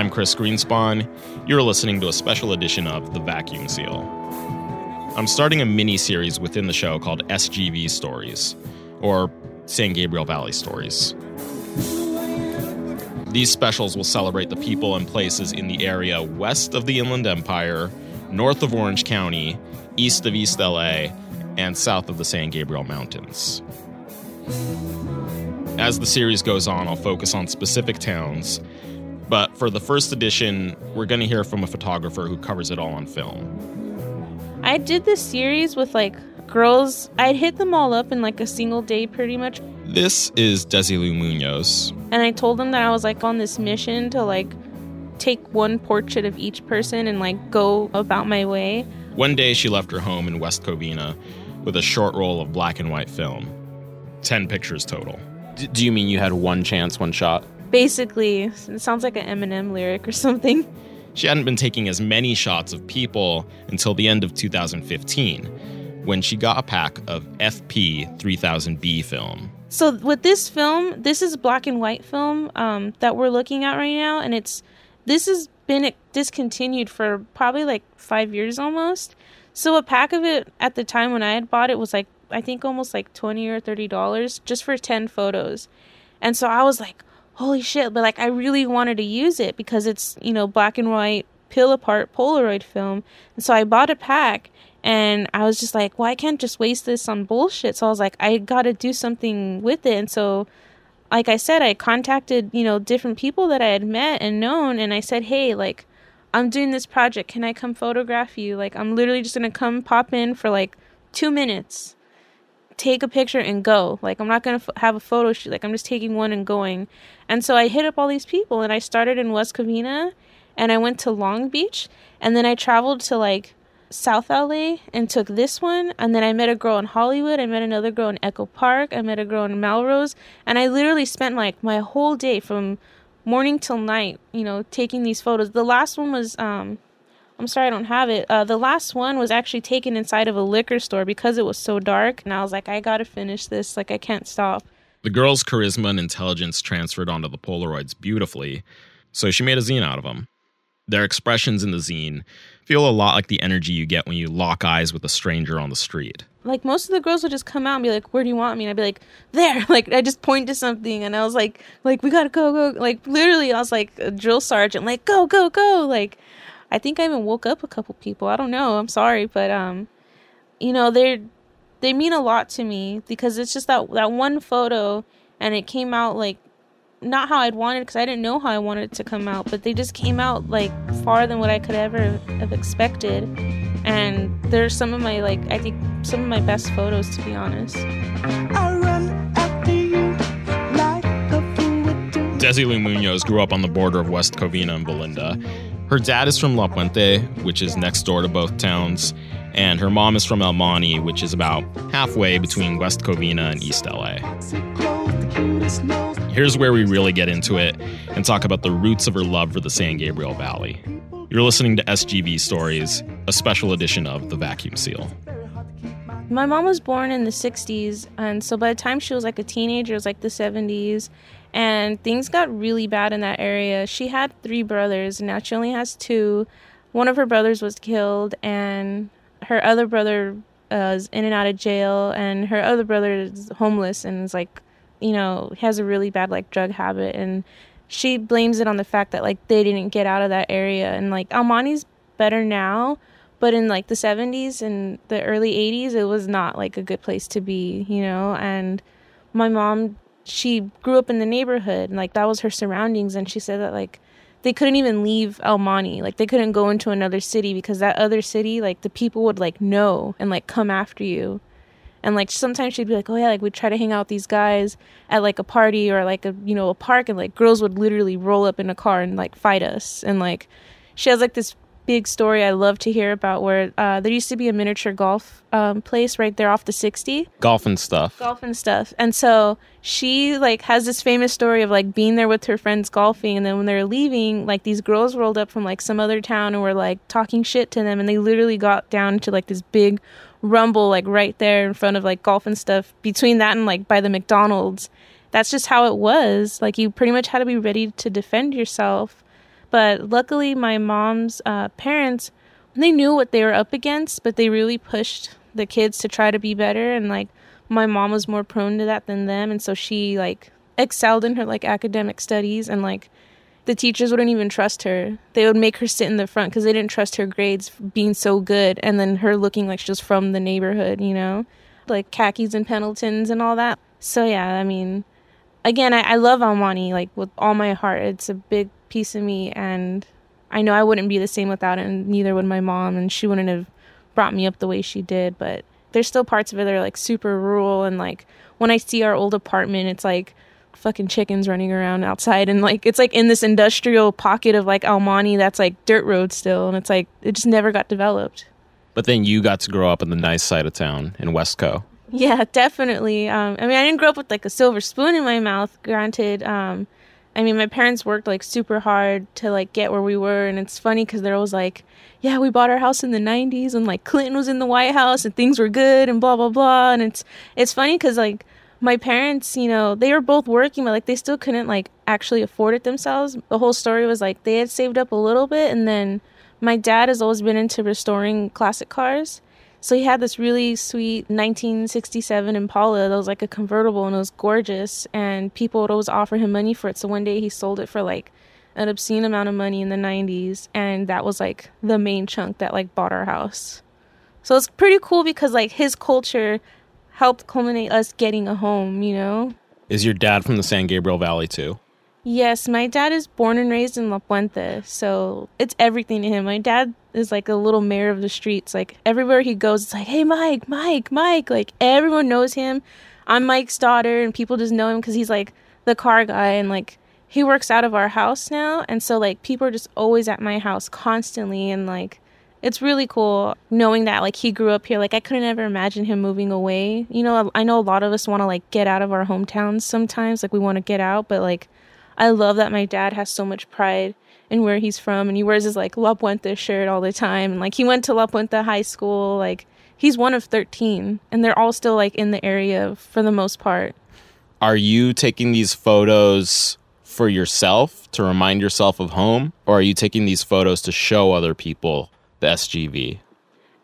I'm Chris Greenspan. You're listening to a special edition of The Vacuum Seal. I'm starting a mini series within the show called SGV Stories, or San Gabriel Valley Stories. These specials will celebrate the people and places in the area west of the Inland Empire, north of Orange County, east of East LA, and south of the San Gabriel Mountains. As the series goes on, I'll focus on specific towns, but for the first edition, we're going to hear from a photographer who covers it all on film. I did this series with like girls. I'd hit them all up in like a single day pretty much. This is Desilu Munoz. And I told them that I was like on this mission to like take one portrait of each person and like go about my way. One day she left her home in West Covina with a short roll of black and white film. 10 pictures total. D- do you mean you had one chance, one shot? Basically, it sounds like an Eminem lyric or something. She hadn't been taking as many shots of people until the end of 2015 when she got a pack of FP 3000B film. So with this film, this is black and white film um, that we're looking at right now, and it's this has been discontinued for probably like five years almost. So a pack of it at the time when I had bought it was like I think almost like twenty or thirty dollars just for ten photos, and so I was like, holy shit! But like I really wanted to use it because it's you know black and white peel apart Polaroid film, and so I bought a pack and I was just like, well, I can't just waste this on bullshit. So I was like, I got to do something with it. And so, like I said, I contacted, you know, different people that I had met and known. And I said, hey, like, I'm doing this project. Can I come photograph you? Like, I'm literally just to come pop in for like two minutes, take a picture and go. Like, I'm not going to f- have a photo shoot. Like, I'm just taking one and going. And so I hit up all these people and I started in West Covina and I went to Long Beach. And then I traveled to like, South LA and took this one. And then I met a girl in Hollywood. I met another girl in Echo Park. I met a girl in Melrose. And I literally spent like my whole day from morning till night, you know, taking these photos. The last one was, um, I'm sorry I don't have it. Uh, the last one was actually taken inside of a liquor store because it was so dark. And I was like, I gotta finish this. Like, I can't stop. The girl's charisma and intelligence transferred onto the Polaroids beautifully, so she made a zine out of them. Their expressions in the zine feel a lot like the energy you get when you lock eyes with a stranger on the street. Like most of the girls would just come out and be like, "Where do you want me?" And I'd be like, "There." Like I just point to something, and I was like, "Like we gotta go, go!" Like literally, I was like a drill sergeant, like "Go, go, go!" Like I think I even woke up a couple people. I don't know. I'm sorry, but um, you know they're they mean a lot to me because it's just that that one photo, and it came out like not how I'd wanted because I didn't know how I wanted it to come out, but they just came out like far than what I could ever have expected. And they're some of my like I think some of my best photos to be honest. Desilu Munoz grew up on the border of West Covina and Valinda. Her dad is from La Puente, which is next door to both towns, and her mom is from El Monte, which is about halfway between West Covina and East LA. Here's where we really get into it and talk about the roots of her love for the San Gabriel Valley. You're listening to SGV Stories, a special edition of The Vacuum Seal. My mom was born in the 60s, and so by the time she was like a teenager, it was like the 70s, and things got really bad in that area. She had three brothers, now she only has two. One of her brothers was killed, and her other brother uh, is in and out of jail, and her other brother is homeless and is like, you know, has a really bad like drug habit, and she blames it on the fact that like they didn't get out of that area, and like El Monte's better now, but in like the 70s and the early 80s, it was not like a good place to be, you know, and my mom she grew up in the neighborhood and like that was her surroundings and she said that like they couldn't even leave El Monte. Like they couldn't go into another city because that other city, like the people would like know and like come after you. And like sometimes she'd be like, "Oh yeah, like we'd try to hang out with these guys at like a party or like a you know a park, and like girls would literally roll up in a car and like fight us." And like she has like this big story I love to hear about where uh, there used to be a miniature golf um, place right there off the 60 Golf and stuff. golf and stuff. And so she like has this famous story of like being there with her friends golfing and then when they're leaving, like these girls rolled up from like some other town and were like talking shit to them and they literally got down to like this big rumble like right there in front of like golf and stuff between that and like by the McDonald's. That's just how it was. Like you pretty much had to be ready to defend yourself. But luckily, my mom's uh, parents, they knew what they were up against, but they really pushed the kids to try to be better. And like, my mom was more prone to that than them. And so she like excelled in her like academic studies and like the teachers wouldn't even trust her. They would make her sit in the front because they didn't trust her grades being so good, and then her looking like she's from the neighborhood, you know, like khakis and Pendletons and all that. So yeah, I mean, again, I, I love El Monte like with all my heart. It's a big piece of me, and I know I wouldn't be the same without it, and neither would my mom, and she wouldn't have brought me up the way she did. But there's still parts of it that are like super rural, and like when I see our old apartment, it's like fucking chickens running around outside and like it's like in this industrial pocket of like El Monte that's like dirt road still and it's like it just never got developed. But then you got to grow up in the nice side of town in Westco. Yeah, definitely. Um, I mean, I didn't grow up with like a silver spoon in my mouth. Granted, um, I mean, my parents worked like super hard to like get where we were, and it's funny because they're always like, "Yeah, we bought our house in the '90s, and like Clinton was in the White House, and things were good, and blah blah blah." And it's it's funny because like my parents, you know, they were both working, but like they still couldn't like actually afford it themselves. The whole story was like they had saved up a little bit, and then my dad has always been into restoring classic cars. So he had this really sweet 1967 Impala that was like a convertible and it was gorgeous. And people would always offer him money for it. So one day he sold it for like an obscene amount of money in the 90s. And that was like the main chunk that like bought our house. So it's pretty cool because like his culture helped culminate us getting a home, you know? Is your dad from the San Gabriel Valley too? Yes, my dad is born and raised in La Puente, so it's everything to him. My dad is like a little mayor of the streets. Like everywhere he goes, it's like, "Hey, Mike, Mike, Mike!" Like everyone knows him. I'm Mike's daughter, and people just know him because he's like the car guy, and like he works out of our house now, and so like people are just always at my house constantly, and like it's really cool knowing that like he grew up here like i couldn't ever imagine him moving away you know i know a lot of us want to like get out of our hometowns sometimes like we want to get out but like i love that my dad has so much pride in where he's from and he wears his like la puente shirt all the time and like he went to la puente high school like he's one of 13 and they're all still like in the area for the most part are you taking these photos for yourself to remind yourself of home or are you taking these photos to show other people the SGV?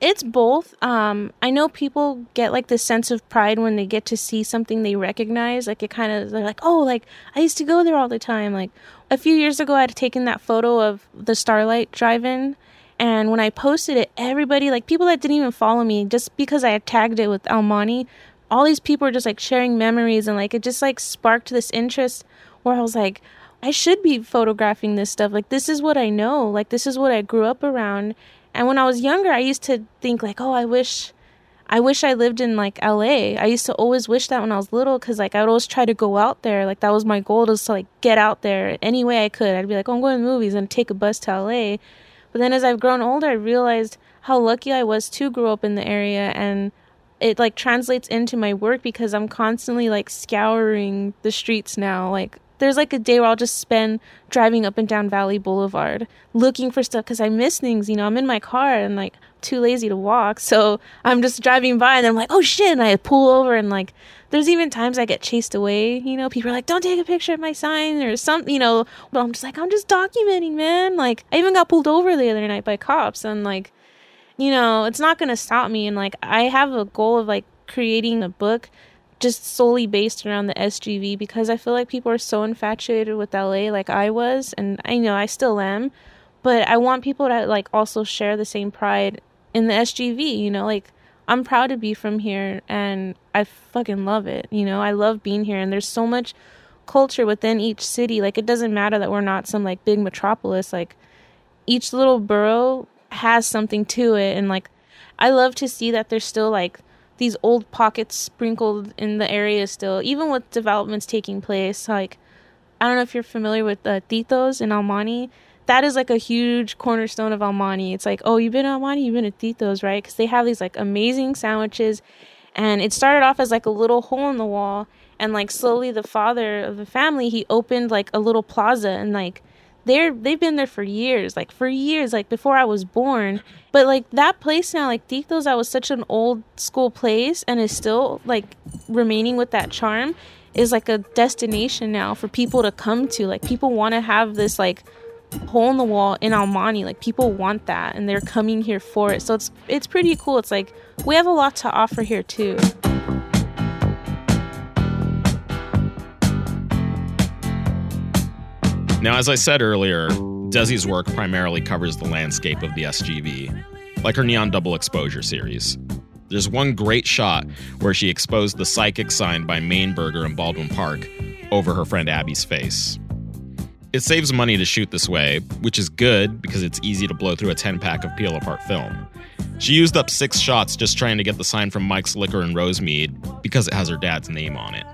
It's both. Um, I know people get like this sense of pride when they get to see something they recognize. Like it kind of they're like, oh, like I used to go there all the time. Like a few years ago, I had taken that photo of the Starlight Drive-In, and when I posted it, everybody like people that didn't even follow me just because I had tagged it with El Monte, all these people were just like sharing memories and like it just like sparked this interest where I was like, I should be photographing this stuff. Like this is what I know. Like this is what I grew up around and when I was younger, I used to think like, oh, I wish I wish I lived in like LA. I used to always wish that when I was little cuz like I would always try to go out there. Like that was my goal was to like get out there any way I could. I'd be like, oh, I'm going to movies and take a bus to LA. But then as I've grown older, I realized how lucky I was to grow up in the area and it like translates into my work because I'm constantly like scouring the streets now. Like there's like a day where I'll just spend driving up and down Valley Boulevard looking for stuff because I miss things. You know, I'm in my car and like too lazy to walk, so I'm just driving by and I'm like, oh shit, and I pull over and like. There's even times I get chased away. You know, people are like, "Don't take a picture of my sign" or something. You know, but I'm just like, I'm just documenting, man. Like, I even got pulled over the other night by cops, and like, you know, it's not gonna stop me. And like, I have a goal of like creating a book just solely based around the SGV because I feel like people are so infatuated with LA like I was and I know I still am but I want people to like also share the same pride in the SGV you know like I'm proud to be from here and I fucking love it you know I love being here and there's so much culture within each city like it doesn't matter that we're not some like big metropolis like each little borough has something to it and like I love to see that there's still like these old pockets sprinkled in the area still, even with developments taking place. Like, I don't know if you're familiar with uh, Tito's in El Monte. That is like a huge cornerstone of El Monte. It's like, oh, you've been to El Monte, you've been to Tito's, right? Because they have these like amazing sandwiches. And it started off as like a little hole in the wall. And like slowly, the father of the family, he opened like a little plaza and like they're they've been there for years, like for years, like before I was born. But like that place now, like Tito's, that was such an old school place and is still like remaining with that charm, is like a destination now for people to come to. Like people want to have this like hole in the wall in El Monte. Like people want that and they're coming here for it. So it's it's pretty cool. It's like we have a lot to offer here too. Now, as I said earlier, Desi's work primarily covers the landscape of the SGV, like her Neon Double Exposure series. There's one great shot where she exposed the psychic sign by Mainberger in Baldwin Park over her friend Abby's face. It saves money to shoot this way, which is good because it's easy to blow through a 10 pack of peel apart film. She used up six shots just trying to get the sign from Mike's Liquor in Rosemead because it has her dad's name on it.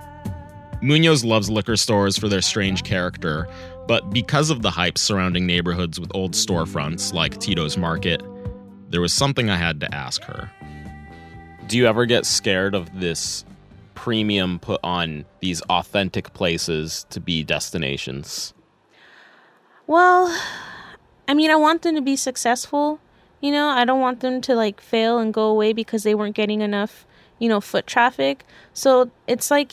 Munoz loves liquor stores for their strange character, but because of the hype surrounding neighborhoods with old storefronts like Tito's Market, there was something I had to ask her. Do you ever get scared of this premium put on these authentic places to be destinations? Well, I mean, I want them to be successful. You know, I don't want them to like fail and go away because they weren't getting enough, you know, foot traffic. So it's like,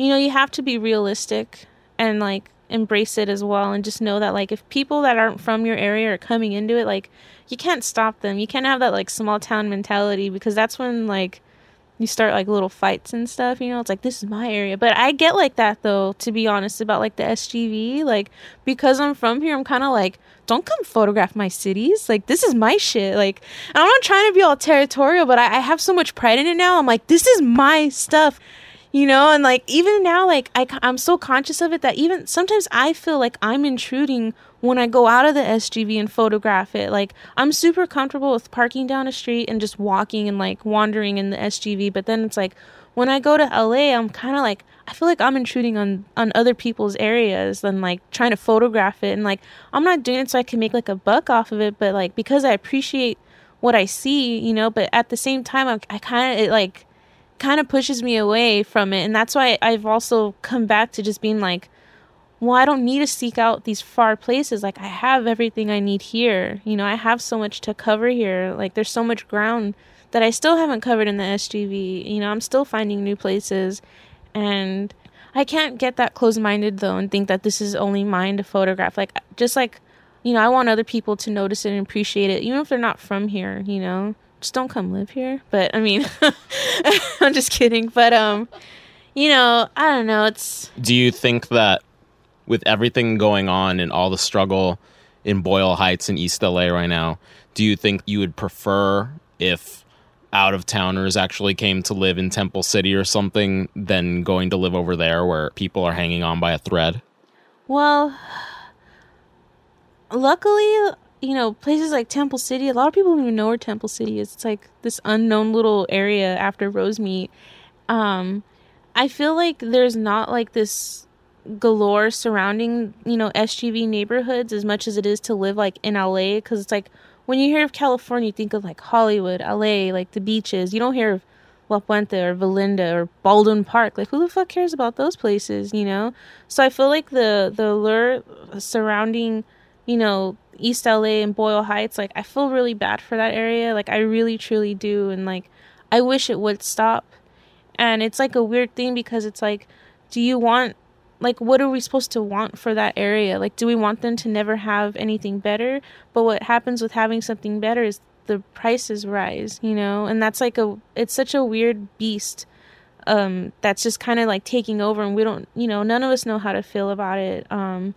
you know, you have to be realistic and like embrace it as well and just know that like if people that aren't from your area are coming into it like you can't stop them. You can't have that like small town mentality because that's when like you start like little fights and stuff you know? It's like this is my area. But i get like that though to be honest about like the sgv like because i'm from here i'm kind of like don't come photograph my cities. Like this is my shit. Like i'm not trying to be all territorial but I, I have so much pride in it now. I'm like this is my stuff you know and like even now like I, i'm so conscious of it that even sometimes i feel like i'm intruding when i go out of the sgv and photograph it. Like i'm super comfortable with parking down a street and just walking and like wandering in the sgv but then it's like when i go to la i'm kind of like i feel like i'm intruding on on other people's areas and like trying to photograph it. And like i'm not doing it so i can make like a buck off of it but like because i appreciate what i see you know but at the same time I'm, I kind of like kind of pushes me away from it. And that's why I've also come back to just being like, well, I don't need to seek out these far places. Like, I have everything I need here. You know, I have so much to cover here. Like, there's so much ground that I still haven't covered in the SGV. You know, I'm still finding new places. And I can't get that closed minded, though, and think that this is only mine to photograph. Like, just like, you know, I want other people to notice it and appreciate it, even if they're not from here, you know? Just don't come live here. But I mean, I'm just kidding. But um, you know, I don't know. It's. Do you think that with everything going on and all the struggle in Boyle Heights and East LA right now, do you think you would prefer if out of towners actually came to live in Temple City or something than going to live over there where people are hanging on by a thread? Well, luckily, you know, places like Temple City, a lot of people don't even know where Temple City is. It's like this unknown little area after Rosemead. Um, I feel like there's not like this galore surrounding, you know, SGV neighborhoods as much as it is to live like in LA. Because it's like when you hear of California, you think of like Hollywood, LA, like the beaches. You don't hear of La Puente or Valinda or Baldwin Park. Like who the fuck cares about those places, you know? So I feel like the the allure surrounding, you know, East LA and Boyle Heights, like I feel really bad for that area. Like I really truly do and like I wish it would stop. And it's like a weird thing because it's like do you want like what are we supposed to want for that area? Like do we want them to never have anything better? But what happens with having something better is the prices rise, you know? And that's like a it's such a weird beast um that's just kind of like taking over and we don't, you know, none of us know how to feel about it. Um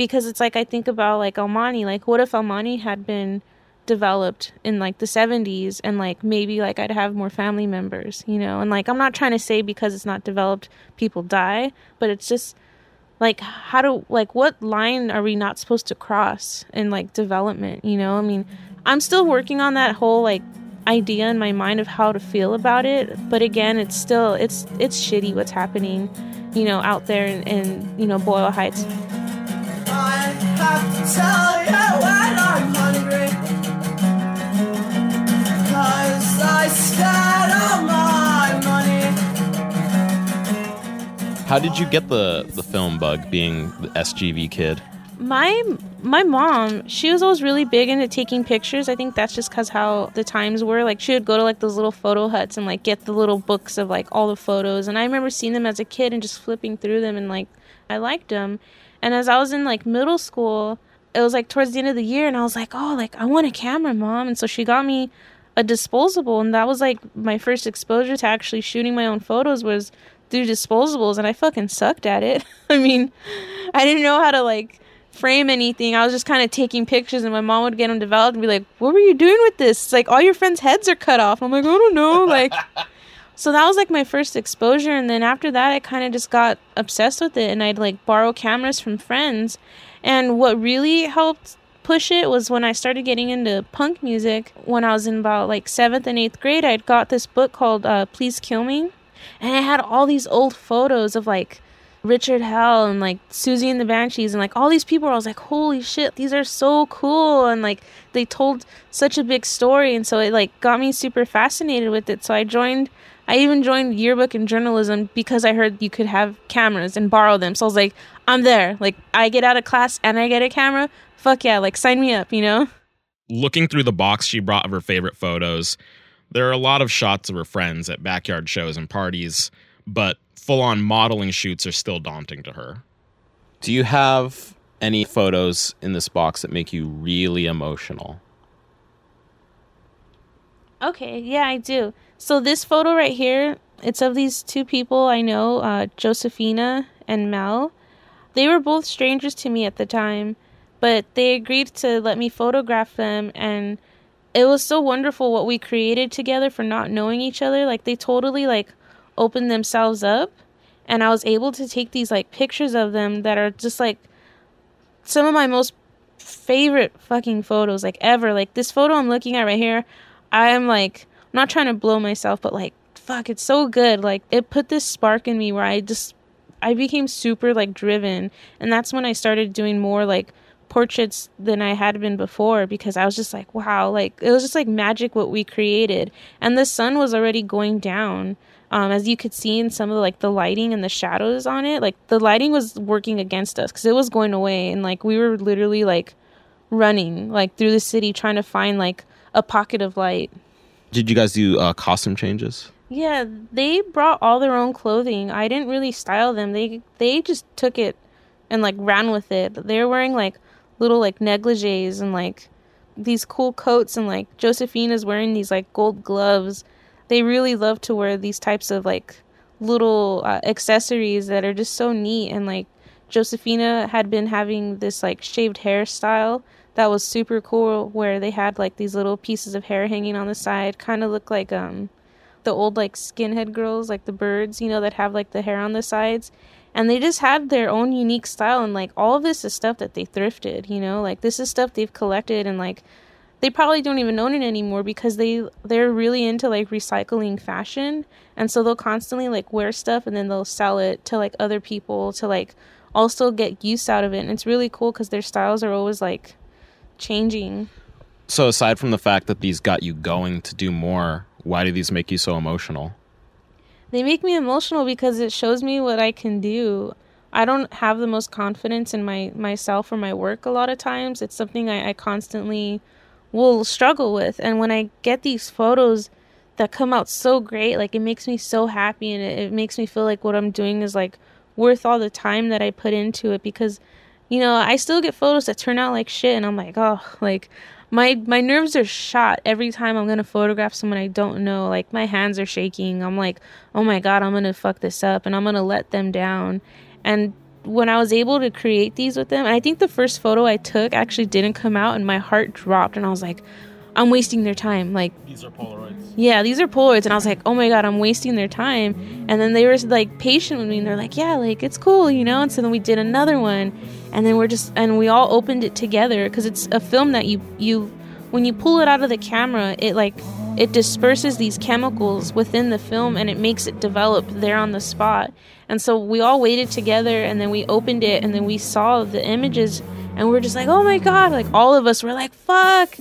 because it's like I think about like El Monte, like what if El Monte had been developed in like the 70s and like maybe like I'd have more family members, you know? And like I'm not trying to say because it's not developed people die, but it's just like how do like what line are we not supposed to cross in like development, you know? I mean, I'm still working on that whole like idea in my mind of how to feel about it, but again, it's still it's it's shitty what's happening, you know, out there in, in you know Boyle Heights have to tell you when I'm hungry. Cause I spent all my money. How did you get the, the film bug being the SGV kid? my my mom she was always really big into taking pictures i think that's just because how the times were like she would go to like those little photo huts and like get the little books of like all the photos and i remember seeing them as a kid and just flipping through them and like i liked them and as I was in like middle school, it was like towards the end of the year and I was like, "Oh, like I want a camera, mom." And so she got me a disposable and that was like my first exposure to actually shooting my own photos was through disposables and I fucking sucked at it. I mean, I didn't know how to like frame anything. I was just kind of taking pictures and my mom would get them developed and be like, "What were you doing with this?" It's like all your friends' heads are cut off. I'm like, "I don't know." Like So that was like my first exposure and then after that I kind of just got obsessed with it and I'd like borrow cameras from friends. And what really helped push it was when I started getting into punk music when I was in about like 7th and 8th grade. I'd got this book called uh, Please Kill Me and it had all these old photos of like Richard Hell and like Siouxsie and the Banshees and like all these people. I was like, holy shit, these are so cool. And like they told such a big story. And so it like got me super fascinated with it. So I joined, I even joined yearbook and journalism because I heard you could have cameras and borrow them. So I was like, I'm there. Like I get out of class and I get a camera fuck yeah, like sign me up, you know? Looking through the box she brought of her favorite photos, there are a lot of shots of her friends at backyard shows and parties, but full on modeling shoots are still daunting to her. Do you have any photos in this box that make you really emotional? Okay, yeah, I do. So this photo right here, it's of these two people I know, uh, Josephina and Mel. They were both strangers to me at the time, but they agreed to let me photograph them and it was so wonderful what we created together for not knowing each other like they totally like opened themselves up and i was able to take these like pictures of them that are just like some of my most favorite fucking photos like ever like this photo i'm looking at right here i am like i'm not trying to blow myself but like fuck it's so good like it put this spark in me where i just i became super like driven and that's when i started doing more like portraits than I had been before because I was just like, wow, like it was just like magic what we created. And the sun was already going down. Um, as you could see in some of the, like the lighting and the shadows on it, like the lighting was working against us because it was going away, and like we were literally like running like through the city trying to find like a pocket of light. Did you guys do uh, costume changes? Yeah, they brought all their own clothing. I didn't really style them. They they just took it and like ran with it. They were wearing like little like negligees and like these cool coats and like Josephine is wearing these like gold gloves. They really love to wear these types of like little uh, accessories that are just so neat. And like Josephina had been having this like shaved hairstyle that was super cool where they had like these little pieces of hair hanging on the side kind of look like um the old like skinhead girls like the birds you know that have like the hair on the sides. And they just had their own unique style. And like all of this is stuff that they thrifted you know? Like this is stuff they've collected and like they probably don't even own it anymore because they they're really into like recycling fashion and so they'll constantly like wear stuff and then they'll sell it to like other people to like also get use out of it and it's really cool because their styles are always like changing so aside from the fact that these got you going to do more why do these make you so emotional they make me emotional because it shows me what I can do. I don't have the most confidence in my myself or my work a lot of times. It's something I, I constantly will struggle with. And when I get these photos that come out so great, like it makes me so happy and it, it makes me feel like what I'm doing is like worth all the time that I put into it because you know, I still get photos that turn out like shit and I'm like, oh, like my my nerves are shot every time I'm gonna photograph someone I don't know. Like my hands are shaking. I'm like, oh my god, I'm gonna fuck this up and I'm gonna let them down. And when I was able to create these with them, and I think the first photo I took actually didn't come out, and my heart dropped, and I was like, I'm wasting their time. Like these are Polaroids. Yeah, these are Polaroids, and I was like, oh my god, I'm wasting their time. And then they were like patient with me, and they're like, yeah, like it's cool, you know. And so then we did another one, and then we're just and we all opened it together because it's a film that you you when you pull it out of the camera it like it disperses these chemicals within the film and it makes it develop there on the spot. And so we all waited together and then we opened it and then we saw the images and we are just like oh my god like all of us were like fuck.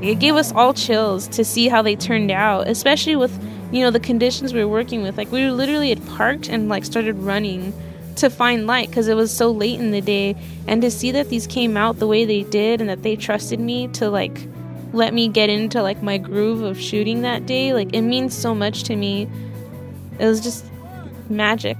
It gave us all chills to see how they turned out especially with you know the conditions we were working with. Like we were literally had parked and like started running to find light because it was so late in the day. And to see that these came out the way they did and that they trusted me to like let me get into like my groove of shooting that day like it means so much to me it was just magic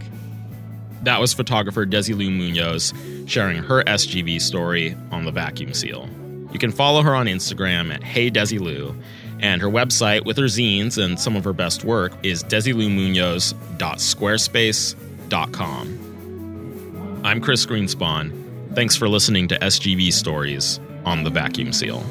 that was photographer Desilu Munoz. sharing her SGV story on the vacuum seal. You can follow her on Instagram at Hey Desilu, and her website with her zines and some of her best work is desilumunoz.squarespace.com. I'm Chris Greenspan. Thanks for listening to SGV Stories on the Vacuum Seal.